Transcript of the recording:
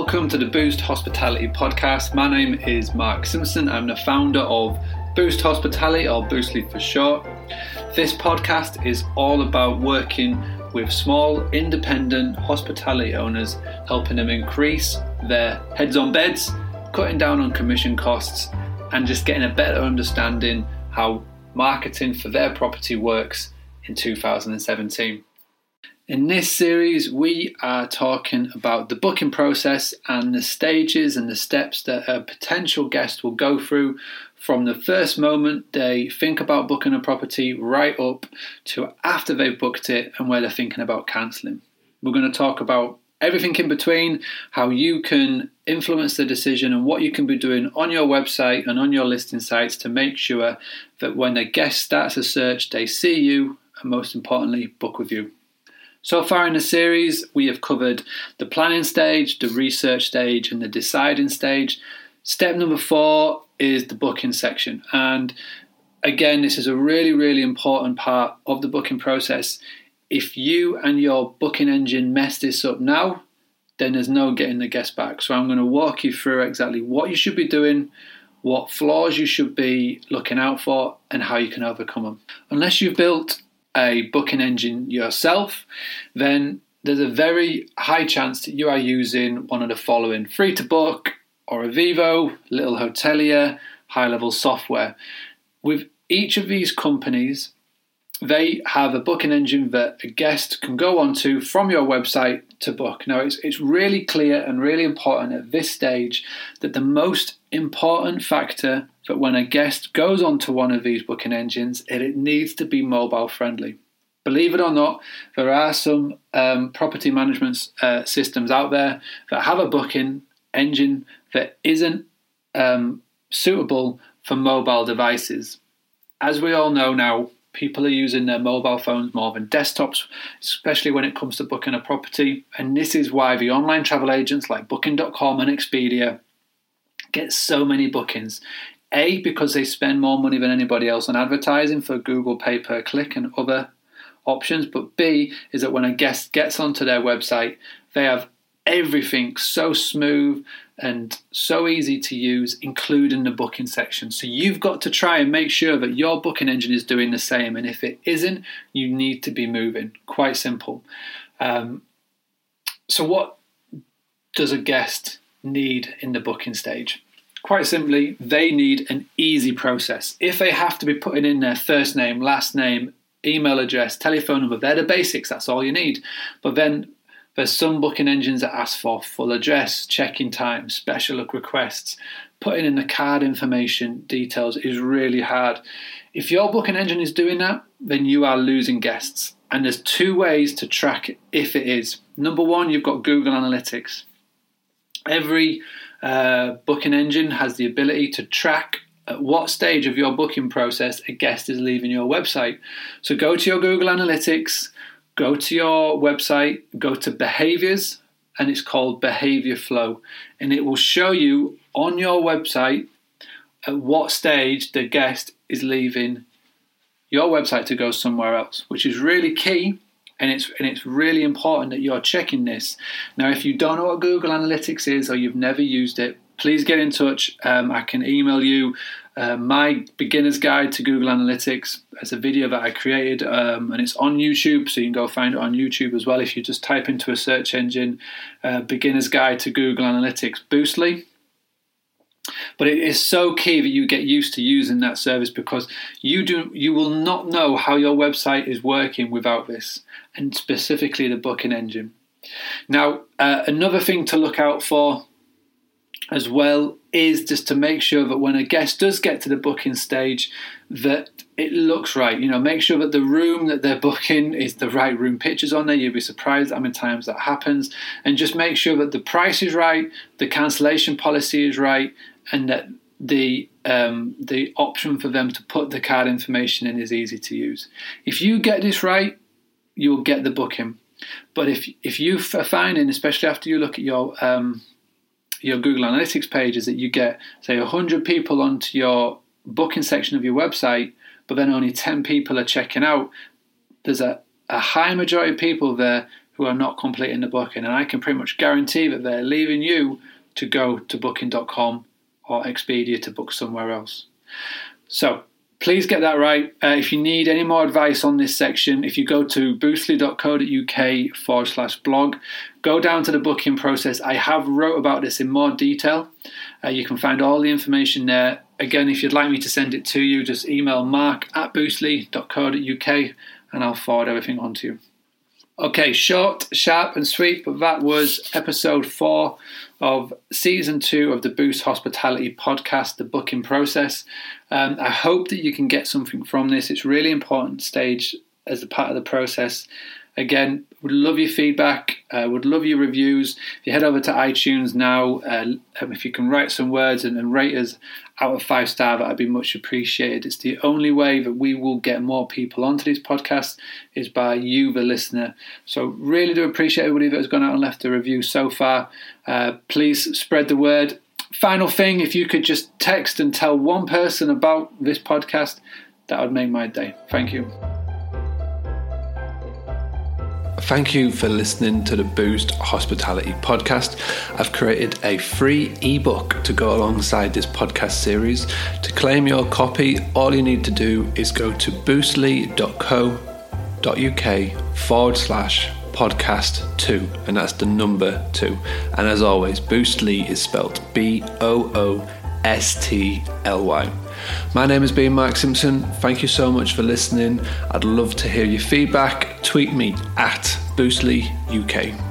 Welcome to the Boost Hospitality Podcast. My name is Mark Simpson. I'm the founder of Boost Hospitality, or Boostly for short. This podcast is all about working with small, independent hospitality owners, helping them increase their heads on beds, cutting down on commission costs, and just getting a better understanding how marketing for their property works in 2017. In this series, we are talking about the booking process and the stages and the steps that a potential guest will go through from the first moment they think about booking a property right up to after they've booked it and where they're thinking about cancelling. We're going to talk about everything in between, how you can influence the decision, and what you can be doing on your website and on your listing sites to make sure that when a guest starts a search, they see you and most importantly, book with you. So far in the series, we have covered the planning stage, the research stage, and the deciding stage. Step number four is the booking section. And again, this is a really, really important part of the booking process. If you and your booking engine mess this up now, then there's no getting the guest back. So I'm going to walk you through exactly what you should be doing, what flaws you should be looking out for, and how you can overcome them. Unless you've built a booking engine yourself, then there's a very high chance that you are using one of the following Freetobook or Avivo, Little Hotelier, high level software. With each of these companies, they have a booking engine that a guest can go onto from your website to book. Now, it's, it's really clear and really important at this stage that the most important factor that when a guest goes onto one of these booking engines, it, it needs to be mobile friendly. Believe it or not, there are some um, property management uh, systems out there that have a booking engine that isn't um, suitable for mobile devices. As we all know now, people are using their mobile phones more than desktops, especially when it comes to booking a property. And this is why the online travel agents like Booking.com and Expedia get so many bookings. A, because they spend more money than anybody else on advertising for Google pay per click and other options. But B, is that when a guest gets onto their website, they have everything so smooth and so easy to use, including the booking section. So you've got to try and make sure that your booking engine is doing the same. And if it isn't, you need to be moving. Quite simple. Um, so, what does a guest need in the booking stage? Quite simply, they need an easy process. If they have to be putting in their first name, last name, email address, telephone number, they're the basics, that's all you need. But then there's some booking engines that ask for full address, check-in time, special look requests. Putting in the card information details is really hard. If your booking engine is doing that, then you are losing guests. And there's two ways to track if it is. Number one, you've got Google Analytics. Every uh, booking engine has the ability to track at what stage of your booking process a guest is leaving your website. So go to your Google Analytics, go to your website, go to behaviors, and it's called Behavior Flow. And it will show you on your website at what stage the guest is leaving your website to go somewhere else, which is really key. And it's and it's really important that you're checking this. Now, if you don't know what Google Analytics is or you've never used it, please get in touch. Um, I can email you uh, my beginner's guide to Google Analytics. It's a video that I created, um, and it's on YouTube, so you can go find it on YouTube as well. If you just type into a search engine, uh, "beginner's guide to Google Analytics Boostly." But it is so key that you get used to using that service because you do you will not know how your website is working without this, and specifically the booking engine. Now, uh, another thing to look out for as well is just to make sure that when a guest does get to the booking stage that it looks right. You know make sure that the room that they're booking is the right room pictures on there. You'll be surprised how many times that happens. And just make sure that the price is right the cancellation policy is right and that the um, the option for them to put the card information in is easy to use. If you get this right you'll get the booking. But if if you are finding especially after you look at your um, your Google Analytics page is that you get, say, 100 people onto your booking section of your website, but then only 10 people are checking out. There's a, a high majority of people there who are not completing the booking, and I can pretty much guarantee that they're leaving you to go to booking.com or Expedia to book somewhere else. So please get that right. Uh, if you need any more advice on this section, if you go to boostly.co.uk forward slash blog, go down to the booking process. I have wrote about this in more detail. Uh, you can find all the information there. Again, if you'd like me to send it to you, just email mark at boostly.co.uk and I'll forward everything on to you. Okay, short, sharp, and sweet, but that was episode four of season two of the Boost Hospitality podcast, the booking process. Um, I hope that you can get something from this. It's really important stage as a part of the process. Again, would love your feedback. Uh, would love your reviews. If you head over to iTunes now, uh, um, if you can write some words and, and rate us out of five star, that'd be much appreciated. It's the only way that we will get more people onto these podcasts is by you, the listener. So really do appreciate everybody that has gone out and left a review so far. Uh, please spread the word. Final thing, if you could just text and tell one person about this podcast, that would make my day. Thank you. Thank you for listening to the Boost Hospitality podcast. I've created a free ebook to go alongside this podcast series. To claim your copy, all you need to do is go to boostly.co.uk forward slash podcast two, and that's the number two. And as always, Boostly is spelled B O O S T L Y. My name has been Mark Simpson. Thank you so much for listening. I'd love to hear your feedback. Tweet me at Boostly UK.